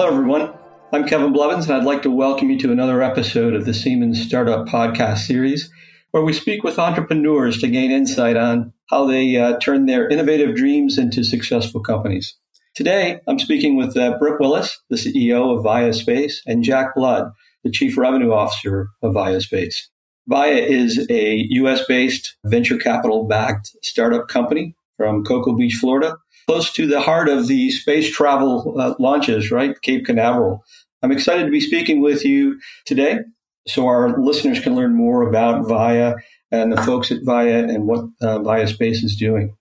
Hello, everyone. I'm Kevin Blevins, and I'd like to welcome you to another episode of the Siemens Startup Podcast Series, where we speak with entrepreneurs to gain insight on how they uh, turn their innovative dreams into successful companies. Today, I'm speaking with uh, Willis, the CEO of Vaya Space, and Jack Blood, the Chief Revenue Officer of Vaya Space. Vaya is a US based venture capital backed startup company from Cocoa Beach, Florida, close to the heart of the space travel uh, launches, right? Cape Canaveral. I'm excited to be speaking with you today so our listeners can learn more about Vaya and the folks at Vaya and what uh, Vaya Space is doing.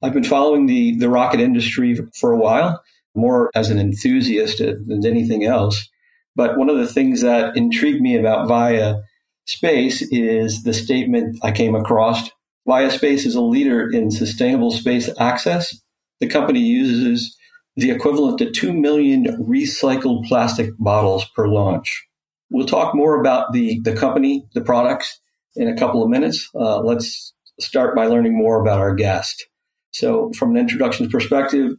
I've been following the, the rocket industry for a while, more as an enthusiast than anything else. But one of the things that intrigued me about Vaya Space is the statement I came across. Vaya Space is a leader in sustainable space access the company uses the equivalent to 2 million recycled plastic bottles per launch. We'll talk more about the, the company, the products in a couple of minutes. Uh, let's start by learning more about our guest. So, from an introduction perspective,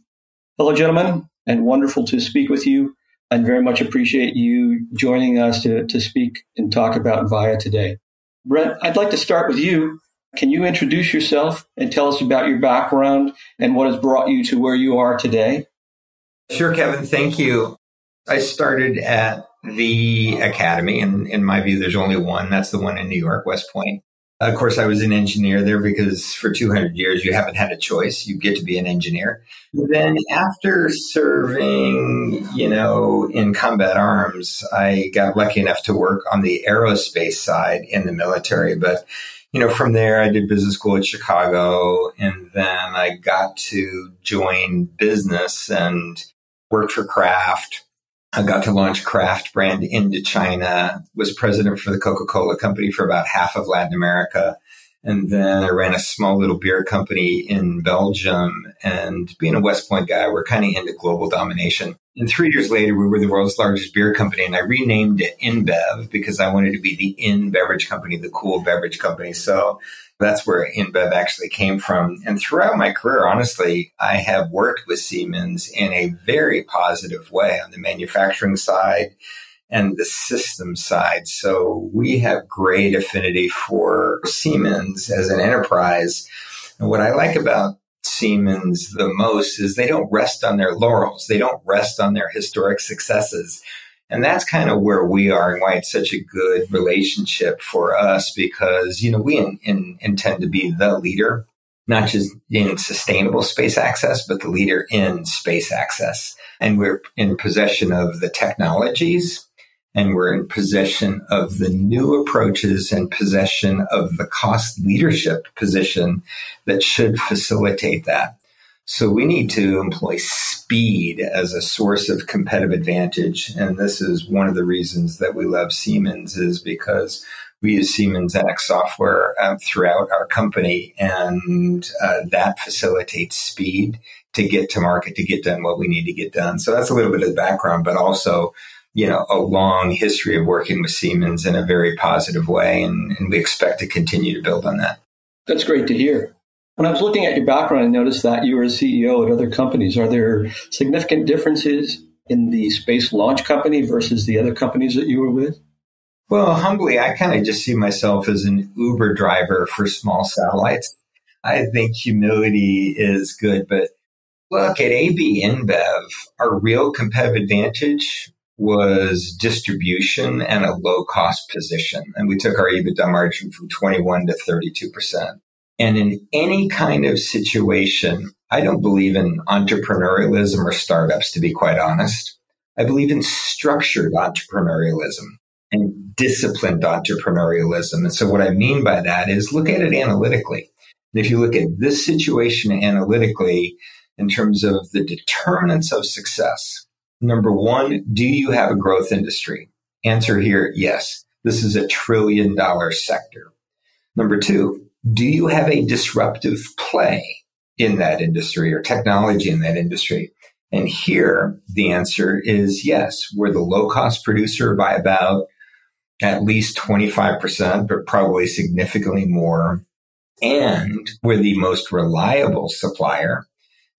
hello, gentlemen, and wonderful to speak with you. And very much appreciate you joining us to, to speak and talk about Vaya today. Brent, I'd like to start with you. Can you introduce yourself and tell us about your background and what has brought you to where you are today? Sure, Kevin. Thank you. I started at the academy, and in my view, there's only one. That's the one in New York, West Point. Of course, I was an engineer there because for 200 years you haven't had a choice. You get to be an engineer. Then, after serving, you know, in combat arms, I got lucky enough to work on the aerospace side in the military. But you know, from there, I did business school at Chicago, and then I got to join business and worked for Kraft. I got to launch Kraft brand into China, was president for the Coca Cola company for about half of Latin America. And then I ran a small little beer company in Belgium. And being a West Point guy, we're kind of into global domination. And three years later, we were the world's largest beer company, and I renamed it InBev because I wanted to be the in beverage company, the cool beverage company. So that's where InBev actually came from. And throughout my career, honestly, I have worked with Siemens in a very positive way on the manufacturing side and the system side. So we have great affinity for Siemens as an enterprise. And what I like about Siemens the most is they don't rest on their laurels. They don't rest on their historic successes. And that's kind of where we are and why it's such a good relationship for us because, you know, we in, in, intend to be the leader, not just in sustainable space access, but the leader in space access. And we're in possession of the technologies and we're in possession of the new approaches and possession of the cost leadership position that should facilitate that. So we need to employ speed as a source of competitive advantage. And this is one of the reasons that we love Siemens is because we use Siemens NX software uh, throughout our company and uh, that facilitates speed to get to market, to get done what we need to get done. So that's a little bit of the background, but also you know, a long history of working with Siemens in a very positive way, and, and, we expect to continue to build on that. That's great to hear. When I was looking at your background, I noticed that you were a CEO at other companies. Are there significant differences in the space launch company versus the other companies that you were with? Well, humbly, I kind of just see myself as an Uber driver for small satellites. I think humility is good, but look at AB InBev, our real competitive advantage was distribution and a low cost position. And we took our EBITDA margin from 21 to 32%. And in any kind of situation, I don't believe in entrepreneurialism or startups, to be quite honest. I believe in structured entrepreneurialism and disciplined entrepreneurialism. And so what I mean by that is look at it analytically. And if you look at this situation analytically in terms of the determinants of success, Number one, do you have a growth industry? Answer here, yes. This is a trillion dollar sector. Number two, do you have a disruptive play in that industry or technology in that industry? And here the answer is yes. We're the low cost producer by about at least 25%, but probably significantly more. And we're the most reliable supplier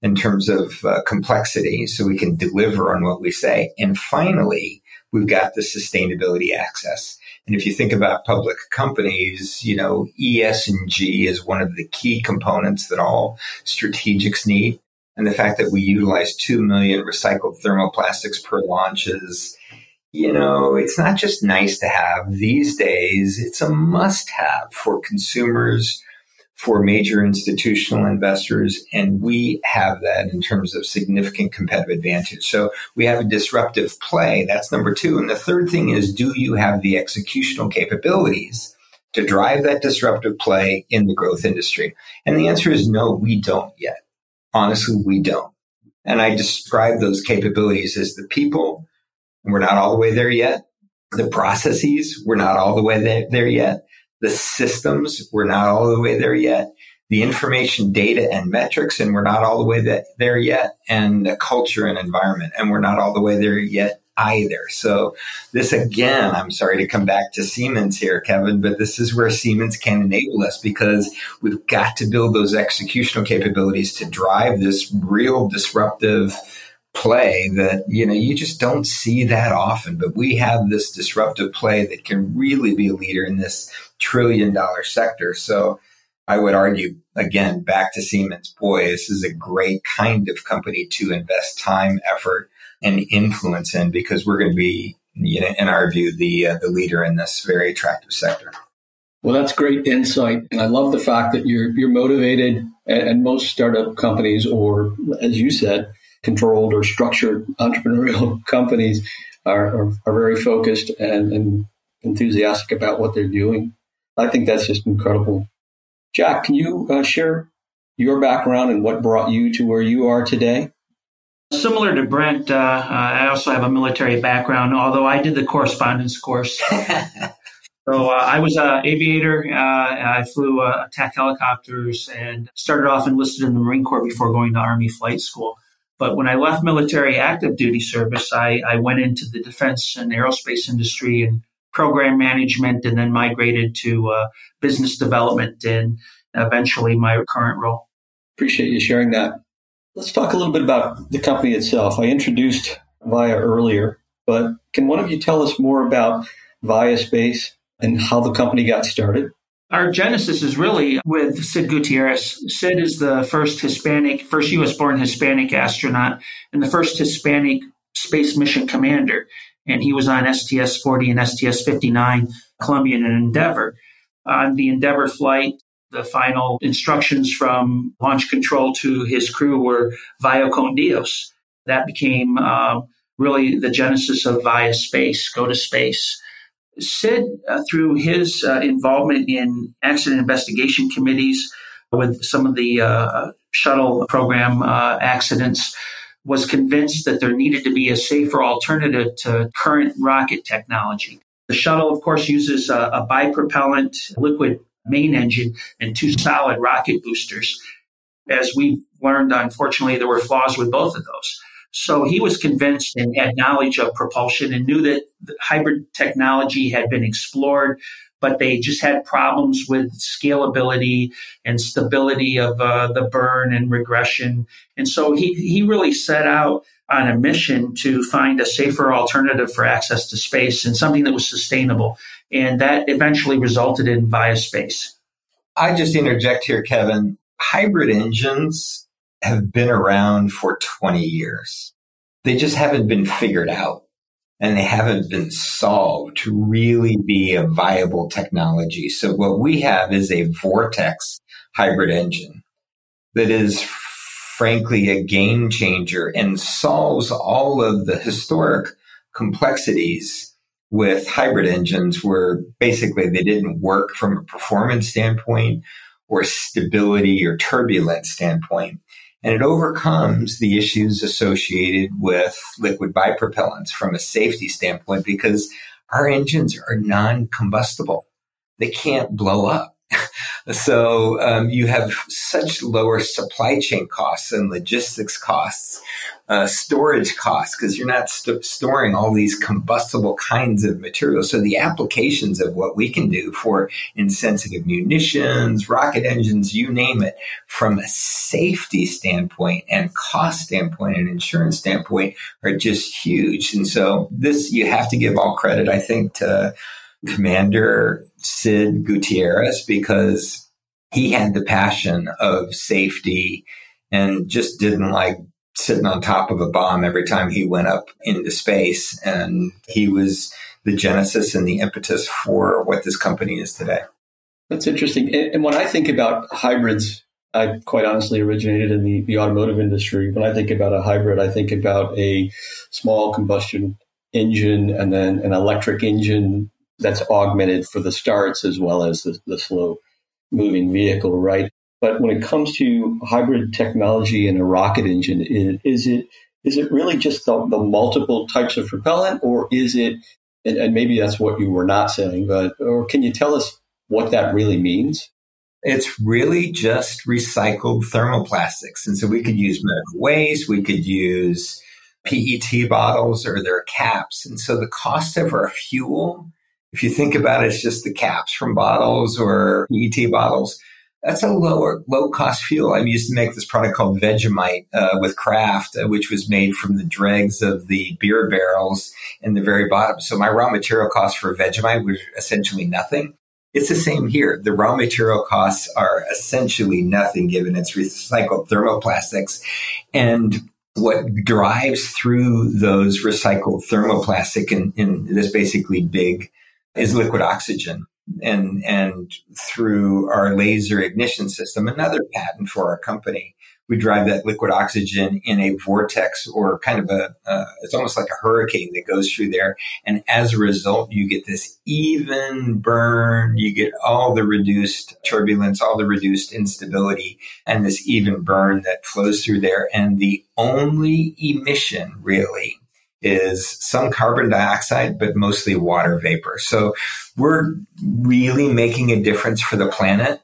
in terms of uh, complexity so we can deliver on what we say. And finally, we've got the sustainability access. And if you think about public companies, you know, ESG is one of the key components that all strategics need. And the fact that we utilize 2 million recycled thermoplastics per launch is, you know, it's not just nice to have these days. It's a must have for consumers, for major institutional investors. And we have that in terms of significant competitive advantage. So we have a disruptive play. That's number two. And the third thing is, do you have the executional capabilities to drive that disruptive play in the growth industry? And the answer is no, we don't yet. Honestly, we don't. And I describe those capabilities as the people. We're not all the way there yet. The processes, we're not all the way there, yet the systems, we're not all the way there yet. The information, data, and metrics, and we're not all the way there yet. And the culture and environment, and we're not all the way there yet either. So this again, I'm sorry to come back to Siemens here, Kevin, but this is where Siemens can enable us because we've got to build those executional capabilities to drive this real disruptive play that you know you just don't see that often but we have this disruptive play that can really be a leader in this trillion dollar sector so i would argue again back to siemens boy this is a great kind of company to invest time effort and influence in because we're going to be you know in our view the uh, the leader in this very attractive sector well, that's great insight, and I love the fact that you're you're motivated. And most startup companies, or as you said, controlled or structured entrepreneurial companies are, are, are very focused and, and, enthusiastic about what they're doing. I think that's just incredible. Jack, can you uh, share your background and what brought you to where you are today? Similar to Brent, uh, I also have a military background, although I did the correspondence course. So uh, I was an aviator. Uh, I flew uh, attack helicopters and started off enlisted in the Marine Corps before going to Army flight school. But when I left military active duty service, I, I went into the defense and aerospace industry and program management, and then migrated to uh, business development and eventually my current role. Appreciate you sharing that. Let's talk a little bit about the company itself. I introduced Vaya earlier, but can one of you tell us more about Vaya Space and how the company got started? Our genesis is really with Sid Gutierrez. Sid is the first Hispanic, first U.S. born Hispanic astronaut and the first Hispanic space mission commander. And he was on STS 40 and STS 59, Columbian and Endeavour. On the Endeavour flight, the final instructions from launch control to his crew were Vaya con Dios. That became uh, really the genesis of Vaya Space, go to space. Sid, uh, through his uh, involvement in accident investigation committees with some of the uh, shuttle program uh, accidents, was convinced that there needed to be a safer alternative to current rocket technology. The shuttle, of course, uses a, a bipropellant liquid main engine and two solid rocket boosters. As we've learned, unfortunately, there were flaws with both of those. So he was convinced and had knowledge of propulsion and knew that hybrid technology had been explored, but they just had problems with scalability and stability of uh, the burn and regression. And so he, he really set out on a mission to find a safer alternative for access to space and something that was sustainable. And that eventually resulted in Vaya Space. I just interject here, Kevin. Hybrid engines have been around for 20 years. They just haven't been figured out and they haven't been solved to really be a viable technology. So what we have is a vortex hybrid engine that is frankly a game changer and solves all of the historic complexities with hybrid engines where basically they didn't work from a performance standpoint or stability or turbulence standpoint and it overcomes the issues associated with liquid bipropellants from a safety standpoint because our engines are non combustible. They can't blow up. So um, you have such lower supply chain costs and logistics costs, uh, storage costs, because you're not st- storing all these combustible kinds of materials. So the applications of what we can do for insensitive munitions, rocket engines, you name it, from a safety standpoint and cost standpoint and insurance standpoint are just huge. And so this, you have to give all credit, I think, to Commander Sid Gutierrez because he had the passion of safety and just didn't like sitting on top of a bomb every time he went up into space. And he was the genesis and the impetus for what this company is today. That's interesting. And when I think about hybrids, I quite honestly originated in the, the automotive industry. When I think about a hybrid, I think about a small combustion engine and then an electric engine that's augmented for the starts as well as the, the slow moving vehicle, right? But when it comes to hybrid technology and a rocket engine, is it is it really just the, the multiple types of propellant, or is it? And, and, maybe that's what you were not saying, but or can you tell us what that really means? It's really just recycled thermoplastics, and so we could use medical waste, we could use PET bottles or their caps, and so the cost of our fuel if you think about it, it's just the caps from bottles or PET bottles. That's a lower, low cost fuel. I used to make this product called Vegemite uh, with Kraft, uh, which was made from the dregs of the beer barrels in the very bottom. So my raw material cost for Vegemite was essentially nothing. It's the same here. The raw material costs are essentially nothing given its recycled thermoplastics. And what drives through those recycled thermoplastic in, in this basically big is liquid oxygen. And, and through our laser ignition system, another patent for our company, we drive that liquid oxygen in a vortex or kind of a, uh, it's almost like a hurricane that goes through there. And as a result, you get this even burn. You get all the reduced turbulence, all the reduced instability and this even burn that flows through there. And the only emission really is some carbon dioxide, but mostly water vapor. So we're really making a difference for the planet,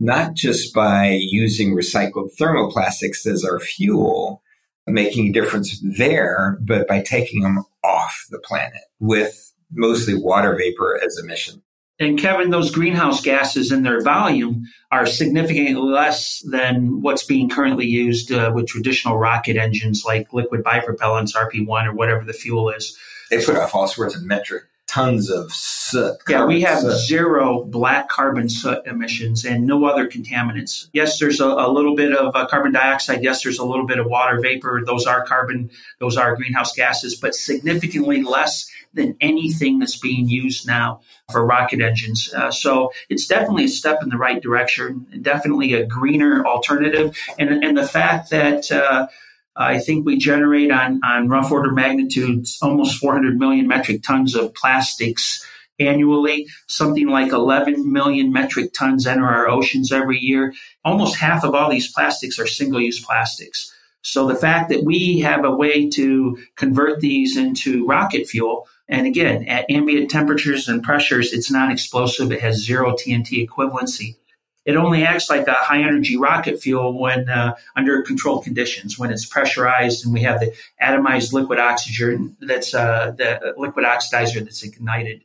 not just by using recycled thermoplastics as our fuel, making a difference there, but by taking them off the planet with mostly water vapor as emission. And Kevin, those greenhouse gases in their volume are significantly less than what's being currently used uh, with traditional rocket engines like liquid bipropellants, RP1, or whatever the fuel is. They put off all sorts of metric tons of soot. Yeah, we have soot. zero black carbon soot emissions and no other contaminants. Yes, there's a, a little bit of uh, carbon dioxide. Yes, there's a little bit of water vapor. Those are carbon, those are greenhouse gases, but significantly less than anything that's being used now for rocket engines. Uh, so it's definitely a step in the right direction, definitely a greener alternative. And, and the fact that uh, I think we generate on, on rough order magnitudes almost 400 million metric tons of plastics annually. Something like 11 million metric tons enter our oceans every year. Almost half of all these plastics are single use plastics. So the fact that we have a way to convert these into rocket fuel, and again, at ambient temperatures and pressures, it's non explosive. It has zero TNT equivalency. It only acts like a high energy rocket fuel when uh, under controlled conditions, when it's pressurized and we have the atomized liquid oxygen that's uh, the liquid oxidizer that's ignited.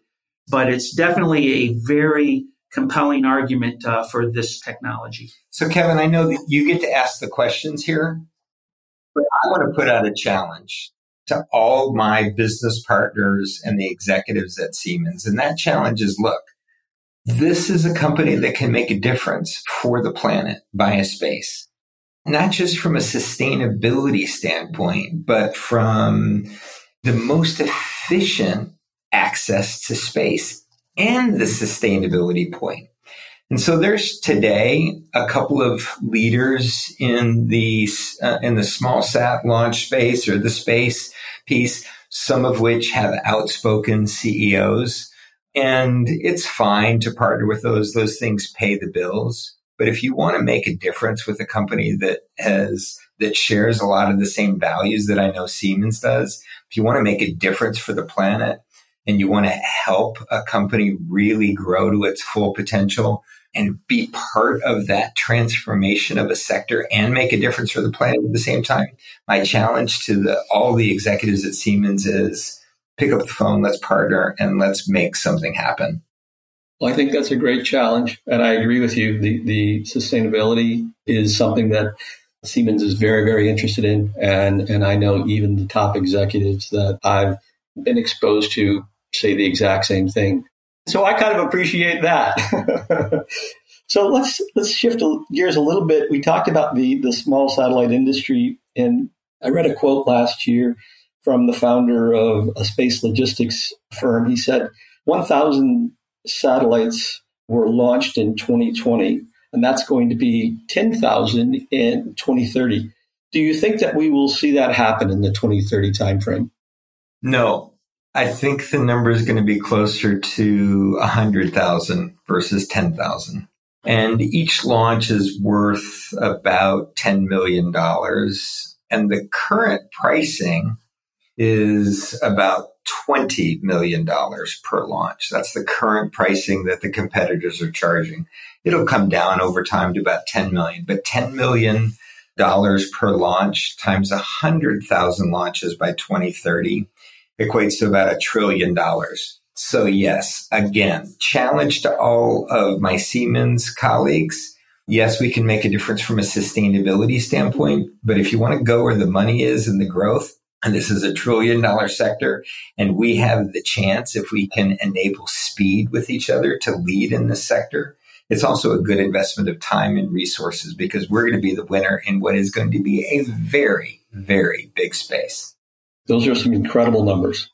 But it's definitely a very compelling argument uh, for this technology. So, Kevin, I know that you get to ask the questions here, but I want to put out a challenge to all my business partners and the executives at Siemens. And that challenge is look, this is a company that can make a difference for the planet by a space, not just from a sustainability standpoint, but from the most efficient access to space and the sustainability point. And so there's today a couple of leaders in the uh, in the small sat launch space or the space piece, some of which have outspoken CEOs and it's fine to partner with those. Those things pay the bills. But if you want to make a difference with a company that has, that shares a lot of the same values that I know Siemens does, if you want to make a difference for the planet, and you want to help a company really grow to its full potential and be part of that transformation of a sector and make a difference for the planet at the same time. My challenge to the, all the executives at Siemens is pick up the phone, let's partner, and let's make something happen. Well, I think that's a great challenge, and I agree with you. The the sustainability is something that Siemens is very, very interested in, and and I know even the top executives that I've been exposed to say the exact same thing. So I kind of appreciate that. so let's let's shift gears a little bit. We talked about the the small satellite industry, and I read a quote last year from the founder of a space logistics firm. He said, "1,000 satellites were launched in 2020, and that's going to be 10,000 in 2030." Do you think that we will see that happen in the 2030 timeframe? No, I think the number is going to be closer to 100,000 versus 10,000. And each launch is worth about $10 million. And the current pricing is about $20 million per launch. That's the current pricing that the competitors are charging. It'll come down over time to about 10 million, but 10 million dollars per launch times 100,000 launches by 2030 equates to about a trillion dollars. So yes, again, challenge to all of my Siemens colleagues. Yes, we can make a difference from a sustainability standpoint, but if you want to go where the money is and the growth, and this is a trillion dollar sector, and we have the chance, if we can enable speed with each other to lead in this sector, it's also a good investment of time and resources because we're going to be the winner in what is going to be a very, very big space. Those are some incredible numbers.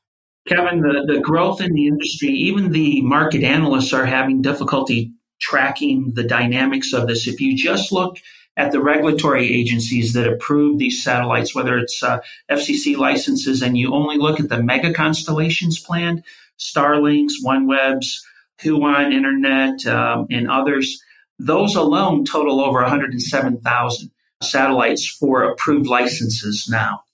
Kevin, the, the growth in the industry, even the market analysts are having difficulty tracking the dynamics of this. If you just look at the regulatory agencies that approve these satellites, whether it's uh, FCC licenses, and you only look at the mega constellations planned, Starlinks, OneWebs, Huawei Internet, um, and others, those alone total over 107,000 satellites for approved licenses now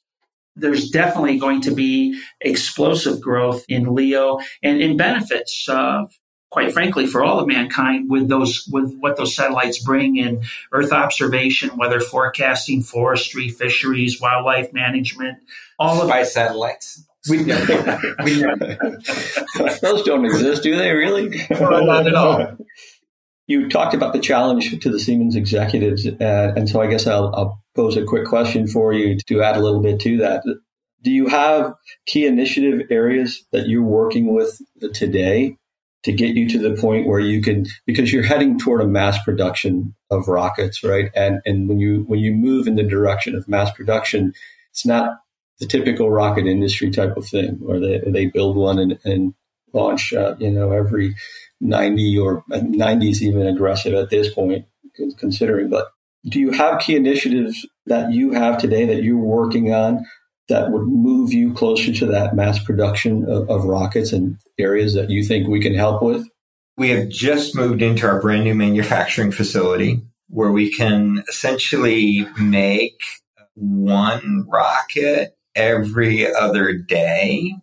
there's definitely going to be explosive growth in Leo and in benefits, uh, quite frankly, for all of mankind with those with what those satellites bring in Earth observation, weather forecasting, forestry, fisheries, wildlife management, all of satellites. We, know. we know. Those don't exist, do they? Really? No, not at all. You talked about the challenge to the Siemens executives, uh, and so I guess I'll, I'll pose a quick question for you to add a little bit to that. Do you have key initiative areas that you're working with today to get you to the point where you can because you're heading toward a mass production of rockets, right? And and when you when you move in the direction of mass production, it's not the typical rocket industry type of thing where they, they build one and, and launch, uh, you know, every 90 or 90 is even aggressive at this point, considering. But do you have key initiatives that you have today that you're working on that would move you closer to that mass production of, of rockets and areas that you think we can help with? We have just moved into our brand new manufacturing facility where we can essentially make one rocket every other day.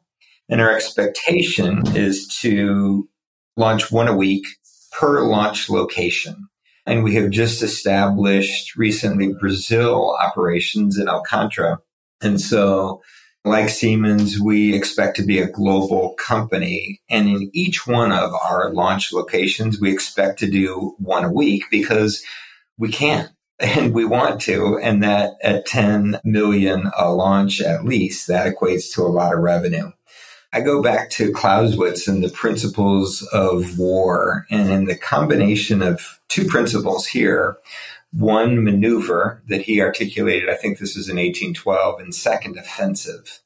And our expectation is to launch one a week per launch location. And we have just established recently Brazil operations in Alcântara. And so, like Siemens, we expect to be a global company. And in each one of our launch locations, we expect to do one a week because we can and we want to. And that at 10 million a launch at least, that equates to a lot of revenue. I go back to Clausewitz and the principles of war and in the combination of two principles here. One, maneuver that he articulated, I think this is in 1812, and second, offensive.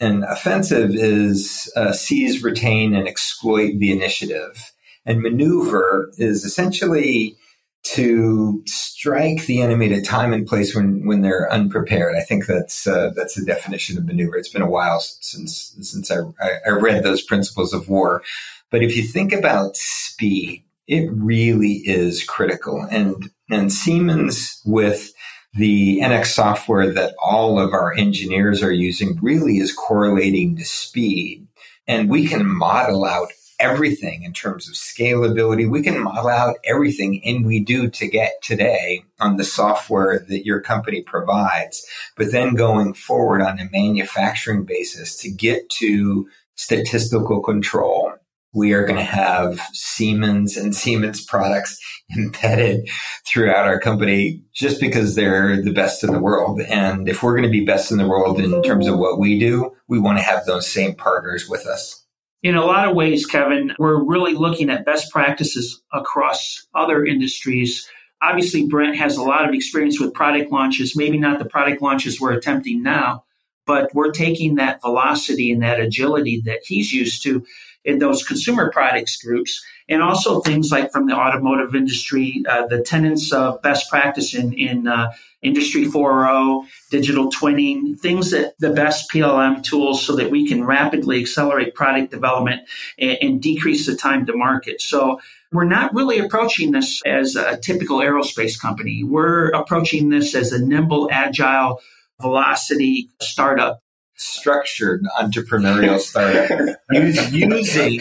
And offensive is uh, seize, retain, and exploit the initiative. And maneuver is essentially to strike the enemy at a time and place when, when they're unprepared. I think that's uh, that's the definition of maneuver. It's been a while since since I, I read those principles of war, but if you think about speed, it really is critical. And and Siemens with the NX software that all of our engineers are using really is correlating to speed. And we can model out everything in terms of scalability. We can model out everything and we do to get today on the software that your company provides. But then going forward on a manufacturing basis to get to statistical control, we are going to have Siemens and Siemens products embedded throughout our company just because they're the best in the world. And if we're going to be best in the world in terms of what we do, we want to have those same partners with us. In a lot of ways, Kevin, we're really looking at best practices across other industries. Obviously, Brent has a lot of experience with product launches, maybe not the product launches we're attempting now, but we're taking that velocity and that agility that he's used to in those consumer products groups, and also things like from the automotive industry, uh, the tenets of best practice in, in uh, Industry 4.0, digital twinning, things that the best PLM tools so that we can rapidly accelerate product development and, and decrease the time to market. So we're not really approaching this as a typical aerospace company. We're approaching this as a nimble, agile, velocity startup structured entrepreneurial startup Use, using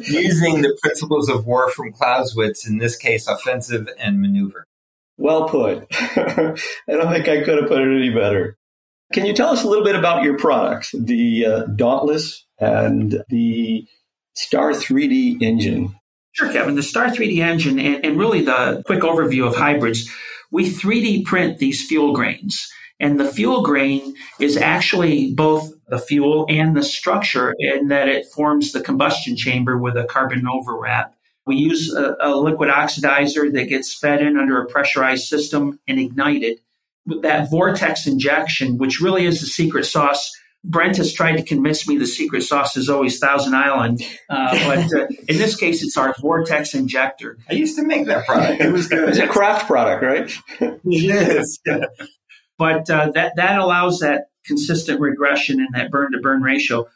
using the principles of war from Clausewitz in this case offensive and maneuver well put. I don't think I could have put it any better. Can you tell us a little bit about your products, the uh, Dauntless and the Star 3D engine? Sure, Kevin. The Star 3D engine, and, and really the quick overview of hybrids, we 3D print these fuel grains. And the fuel grain is actually both the fuel and the structure in that it forms the combustion chamber with a carbon overwrap. We use a, a, liquid oxidizer that gets fed in under a pressurized system and ignited. With that vortex injection, which really is the secret sauce, Brent has tried to convince me the secret sauce is always Thousand Island, uh, but uh, in this case, it's our vortex injector. I used to make that product. It was good. It's a Kraft product, right? yes. But uh, that that allows that consistent regression in that burn to burn ratio.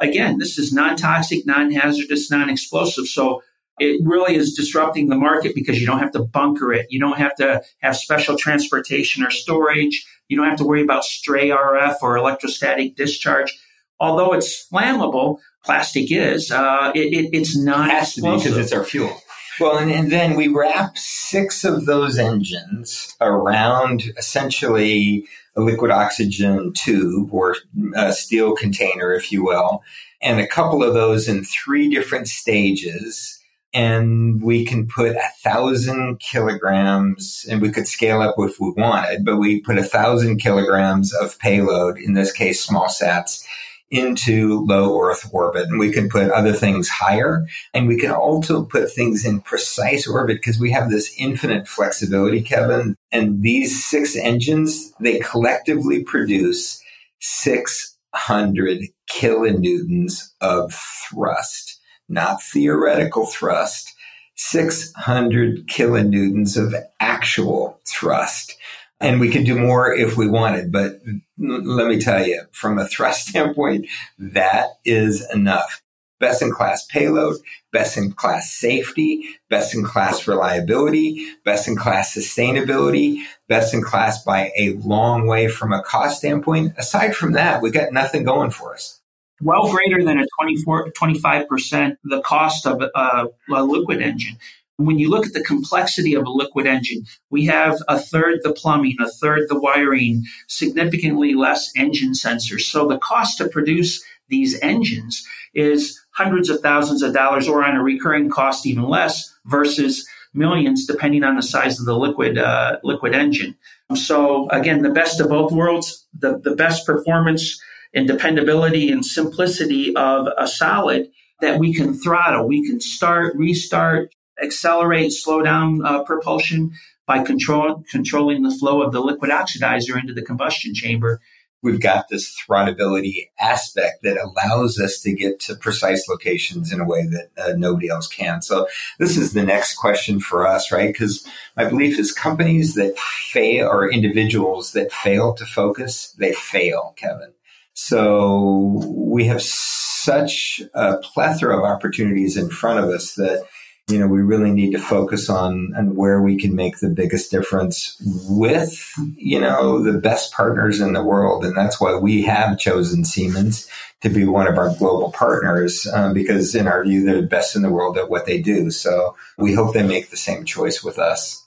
Again, this is non toxic, non hazardous, non explosive. So it really is disrupting the market because you don't have to bunker it. You don't have to have special transportation or storage. You don't have to worry about stray RF or electrostatic discharge. Although it's flammable, plastic is, uh, it, it, it's not it has explosive. to be because it's our fuel. Well, and, and, then we wrap six of those engines around essentially a liquid oxygen tube or a steel container, if you will, and a couple of those in three different stages. And we can put a thousand kilograms and we could scale up if we wanted, but we put a thousand kilograms of payload, in this case, small sats, into low Earth orbit. And we can put other things higher and we can also put things in precise orbit because we have this infinite flexibility, Kevin. And these six engines, they collectively produce 600 kilonewtons of thrust not theoretical thrust, 600 kilonewtons of actual thrust. And we could do more if we wanted, but let me tell you, from a thrust standpoint, that is enough. Best in class payload, best in class safety, best in class reliability, best in class sustainability, best in class by a long way from a cost standpoint. Aside from that, we got nothing going for us well greater than a 24, 25% the cost of a, a liquid engine. When you look at the complexity of a liquid engine, we have a third the plumbing, a third the wiring, significantly less engine sensors. So the cost to produce these engines is hundreds of thousands of dollars or on a recurring cost even less versus millions depending on the size of the liquid uh, liquid engine. So again, the best of both worlds, the, the best performance and dependability and simplicity of a solid that we can throttle. We can start, restart, accelerate, slow down uh, propulsion by control, controlling the flow of the liquid oxidizer into the combustion chamber. We've got this throttability aspect that allows us to get to precise locations in a way that uh, nobody else can. So this is the next question for us, right? Because my belief is companies that fail or individuals that fail to focus, they fail, Kevin. So we have such a plethora of opportunities in front of us that you know we really need to focus on and where we can make the biggest difference with you know the best partners in the world and that's why we have chosen Siemens to be one of our global partners um, because, in our view, they're the best in the world at what they do. So we hope they make the same choice with us.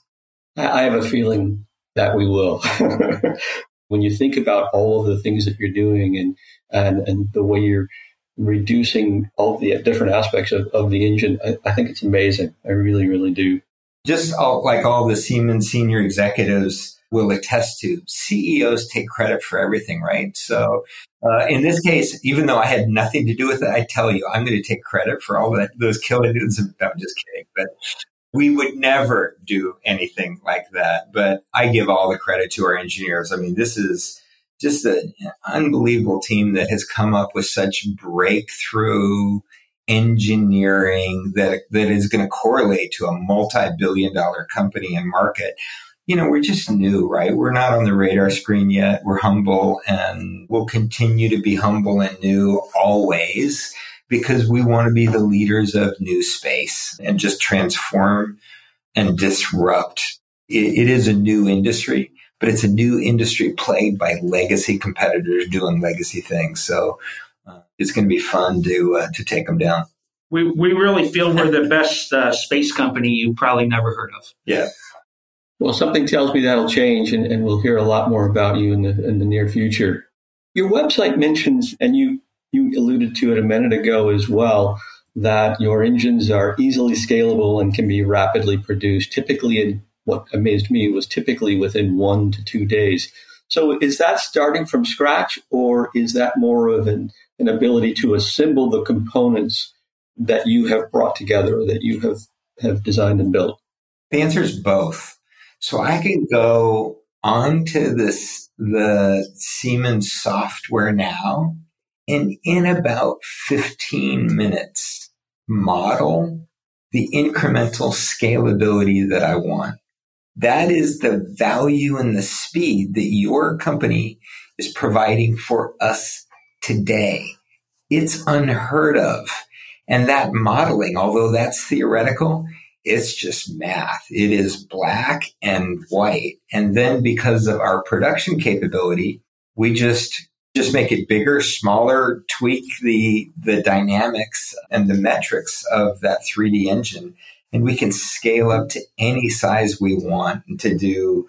I have a feeling that we will. when you think about all of the things that you're doing and and, and the way you're reducing all the different aspects of, of the engine, I, I think it's amazing. I really, really do. Just all, like all the Siemens senior executives will attest to, CEOs take credit for everything, right? So uh, in this case, even though I had nothing to do with it, I tell you, I'm going to take credit for all that, those kilonewtons. I'm just kidding, but we would never do anything like that. But I give all the credit to our engineers. I mean, this is just an unbelievable team that has come up with such breakthrough engineering that that is going to correlate to a multi-billion dollar company and market. You know we're just new right? We're not on the radar screen yet. We're humble and we'll continue to be humble and new always because we want to be the leaders of new space and just transform and disrupt. It, it is a new industry but it's a new industry plagued by legacy competitors doing legacy things. So uh, it's going to be fun to uh, to take them down. We we really feel we're the best uh, space company you probably never heard of. Yeah. Well, something tells me that'll change, and, and we'll hear a lot more about you in the in the near future. Your website mentions, and you you alluded to it a minute ago as well, that your engines are easily scalable and can be rapidly produced, typically in what amazed me was typically within one to two days. So is that starting from scratch or is that more of an, an ability to assemble the components that you have brought together that you have, have designed and built? The answer is both. So I can go onto this, the Siemens software now and in about 15 minutes model the incremental scalability that I want. That is the value and the speed that your company is providing for us today. It's unheard of. And that modeling, although that's theoretical, it's just math. It is black and white. And then because of our production capability, we just just make it bigger, smaller, tweak the the dynamics and the metrics of that 3D engine and we can scale up to any size we want to do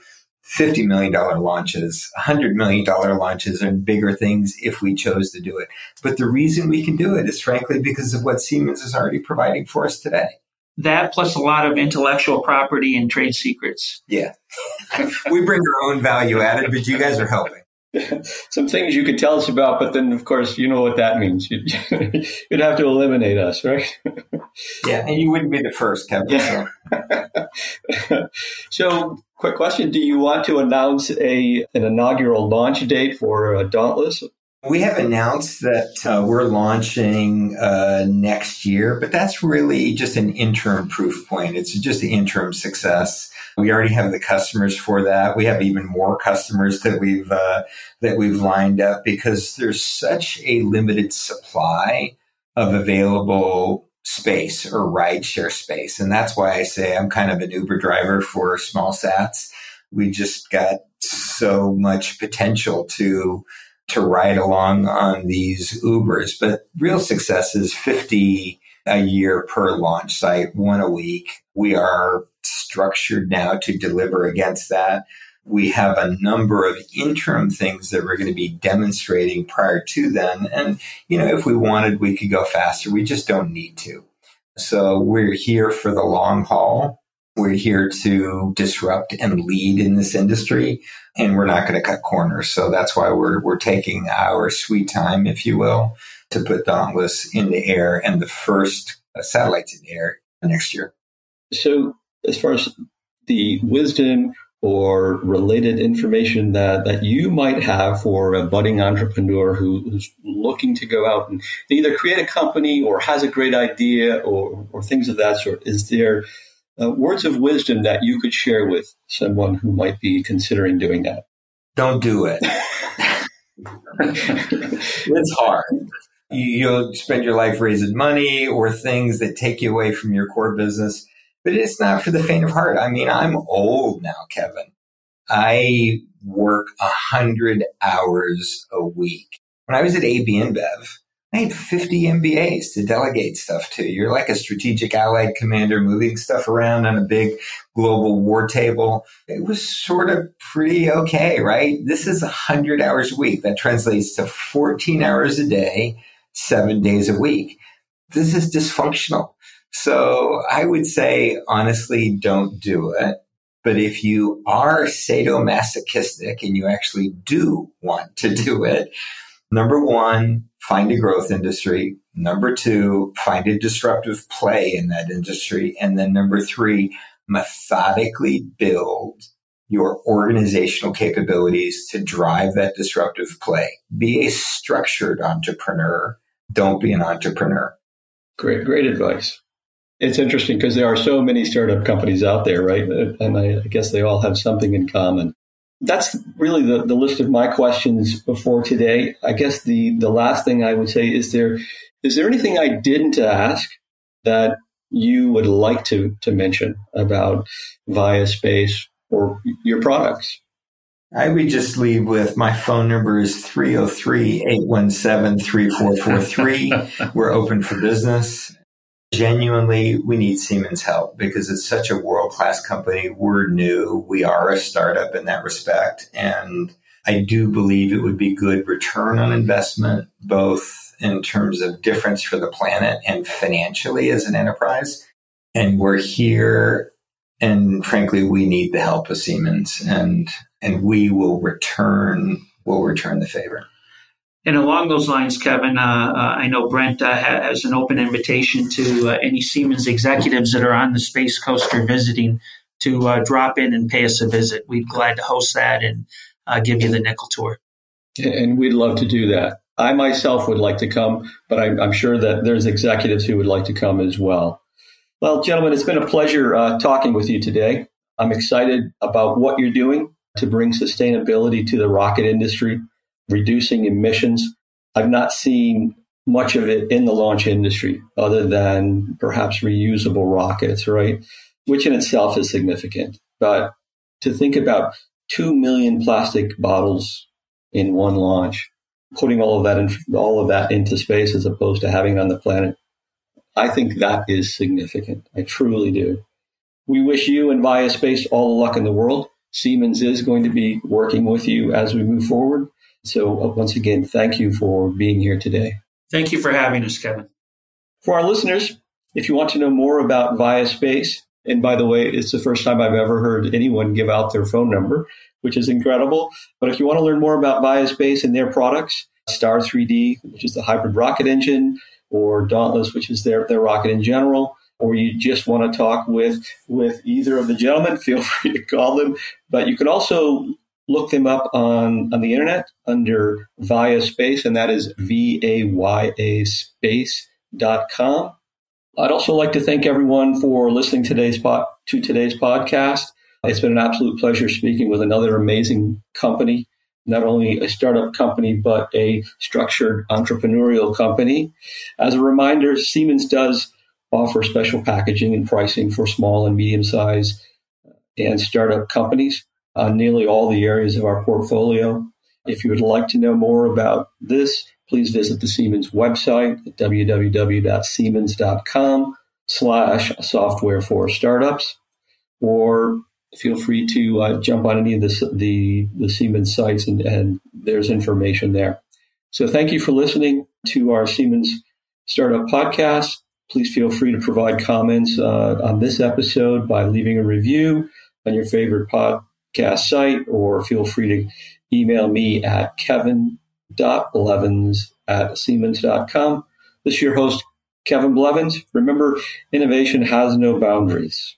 $50 million launches, $100 million launches, and bigger things if we chose to do it. But the reason we can do it is frankly because of what Siemens is already providing for us today. That plus a lot of intellectual property and trade secrets. Yeah. we bring our own value added, but you guys are helping. some things you could tell us about, but then of course you know what that means. You'd, you'd have to eliminate us, right? yeah, and you wouldn't be the first, Kevin. Yeah. So. so, quick question: Do you want to announce a an inaugural launch date for uh, Dauntless? We have announced that uh, we're launching uh, next year, but that's really just an interim proof point. It's just an interim success. We already have the customers for that. We have even more customers that we've uh, that we've lined up because there's such a limited supply of available space or rideshare space, and that's why I say I'm kind of an Uber driver for small sats. We just got so much potential to to ride along on these Ubers, but real success is 50 a year per launch site, one a week. We are structured now to deliver against that. We have a number of interim things that we're going to be demonstrating prior to then. And, you know, if we wanted, we could go faster. We just don't need to. So we're here for the long haul. We're here to disrupt and lead in this industry, and we're not going to cut corners. So that's why we're, we're taking our sweet time, if you will, to put Dauntless in the air and the first uh, satellites in the air next year. So as far as the wisdom or related information that, that you might have for a budding entrepreneur who, who's looking to go out and either create a company or has a great idea or, or things of that sort? Is there uh, words of wisdom that you could share with someone who might be considering doing that? Don't do it. it's hard. You'll spend your life raising money or things that take you away from your core business but it's not for the faint of heart. I mean, I'm old now, Kevin. I work a hundred hours a week. When I was at AB InBev, I had 50 MBAs to delegate stuff to. You're like a strategic allied commander moving stuff around on a big global war table. It was sort of pretty okay, right? This is 100 hours a week. That translates to 14 hours a day, seven days a week. This is dysfunctional. So I would say, honestly, don't do it. But if you are sadomasochistic and you actually do want to do it, number one, find a growth industry. Number two, find a disruptive play in that industry. And then number three, methodically build your organizational capabilities to drive that disruptive play. Be a structured entrepreneur. Don't be an entrepreneur. Great, great advice. It's interesting because there are so many startup companies out there, right? And I, guess they all have something in common. That's really the, the list of my questions before today. I guess the, the last thing I would say is there is there anything I didn't ask that you would like to, to mention about Vaya Space or your products? I would just leave with my phone number is 303 817 3443. We're open for business genuinely we need Siemens help because it's such a world class company. We're new. We are a startup in that respect. And I do believe it would be good return on investment, both in terms of difference for the planet and financially as an enterprise. And we're here. And frankly, we need the help of Siemens and, and we will return, will return the favor. And along those lines, Kevin, uh, uh, I know Brent uh, has an open invitation to uh, any Siemens executives that are on the Space Coast or visiting to uh, drop in and pay us a visit. We'd be glad to host that and uh, give you the nickel tour. And we'd love to do that. I myself would like to come, but I'm, I'm sure that there's executives who would like to come as well. Well, gentlemen, it's been a pleasure talking with you today. I'm excited about what you're doing to bring sustainability to the rocket industry reducing emissions. I've not seen much of it in the launch industry other than perhaps reusable rockets, right? Which in itself is significant. But to think about 2 million plastic bottles in one launch, putting all of that in, all of that into space as opposed to having it on the planet, I think that is significant. I truly do. We wish you and Vaya Space all the luck in the world. Siemens is going to be working with you as we move forward. So, uh, once again, thank you for being here today. Thank you for having us, Kevin. For our listeners, if you want to know more about VayaSpace, and by the way, it's the first time I've ever heard anyone give out their phone number, which is incredible. But if you want to learn more about VayaSpace and their products, Star 3D, which is the hybrid rocket engine, or Dauntless, which is their, their rocket in general, or you just want to talk with with either of the gentlemen, feel free to call them. But you can also look them up on, on the internet under Vaya Space, and that is V A Y A space.com. I'd also like to thank everyone for listening today's po- to today's podcast. It's been an absolute pleasure speaking with another amazing company, not only a startup company, but a structured entrepreneurial company. As a reminder, Siemens does offer special packaging and pricing for small and medium sized uh, and startup companies on nearly all the areas of our portfolio. If you would like to know more about this, please visit the Siemens website at www.siemens.com slash software for startups, or feel free to uh, jump on any of the, the, the Siemens sites and, and there's information there. So thank you for listening to our Siemens Startup Podcast. Please feel free to provide comments uh, on this episode by leaving a review on your favorite pod podcast site, or feel free to email me at kevin.blevins at siemens.com. This is your host, Kevin Blevins. Remember, innovation has no boundaries.